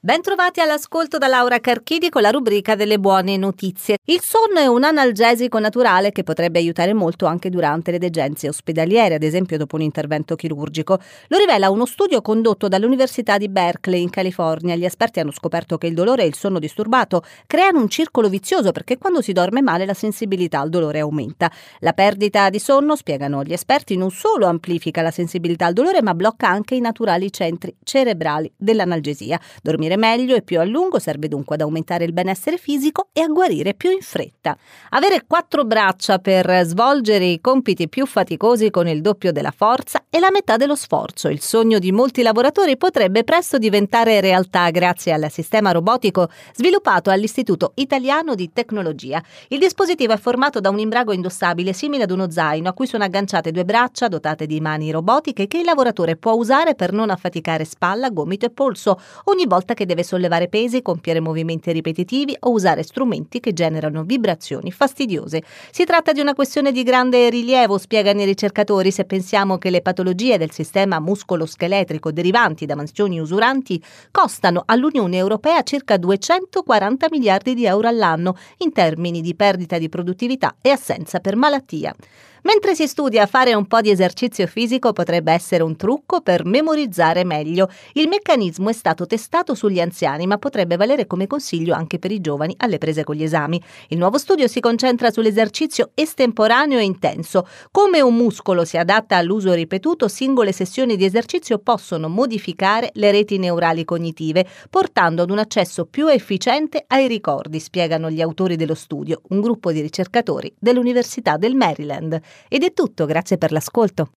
Bentrovati all'ascolto da Laura Carchidi con la rubrica delle buone notizie. Il sonno è un analgesico naturale che potrebbe aiutare molto anche durante le degenze ospedaliere, ad esempio dopo un intervento chirurgico. Lo rivela uno studio condotto dall'Università di Berkeley in California. Gli esperti hanno scoperto che il dolore e il sonno disturbato creano un circolo vizioso perché quando si dorme male la sensibilità al dolore aumenta. La perdita di sonno, spiegano gli esperti, non solo amplifica la sensibilità al dolore ma blocca anche i naturali centri cerebrali dell'analgesia. Dormire dormire meglio e più a lungo serve dunque ad aumentare il benessere fisico e a guarire più in fretta. Avere quattro braccia per svolgere i compiti più faticosi con il doppio della forza è la metà dello sforzo. Il sogno di molti lavoratori potrebbe presto diventare realtà grazie al sistema robotico sviluppato all'Istituto Italiano di Tecnologia. Il dispositivo è formato da un imbrago indossabile simile ad uno zaino a cui sono agganciate due braccia dotate di mani robotiche che il lavoratore può usare per non affaticare spalla, gomito e polso ogni volta che deve sollevare pesi, compiere movimenti ripetitivi o usare strumenti che generano vibrazioni fastidiose. Si tratta di una questione di grande rilievo, spiegano i ricercatori, se pensiamo che le patologie del sistema muscoloscheletrico derivanti da mansioni usuranti costano all'Unione Europea circa 240 miliardi di euro all'anno in termini di perdita di produttività e assenza per malattia. Mentre si studia fare un po' di esercizio fisico potrebbe essere un trucco per memorizzare meglio. Il meccanismo è stato testato sugli anziani, ma potrebbe valere come consiglio anche per i giovani alle prese con gli esami. Il nuovo studio si concentra sull'esercizio estemporaneo e intenso. Come un muscolo si adatta all'uso ripetuto, singole sessioni di esercizio possono modificare le reti neurali cognitive, portando ad un accesso più efficiente ai ricordi, spiegano gli autori dello studio, un gruppo di ricercatori dell'Università del Maryland. Ed è tutto, grazie per l'ascolto.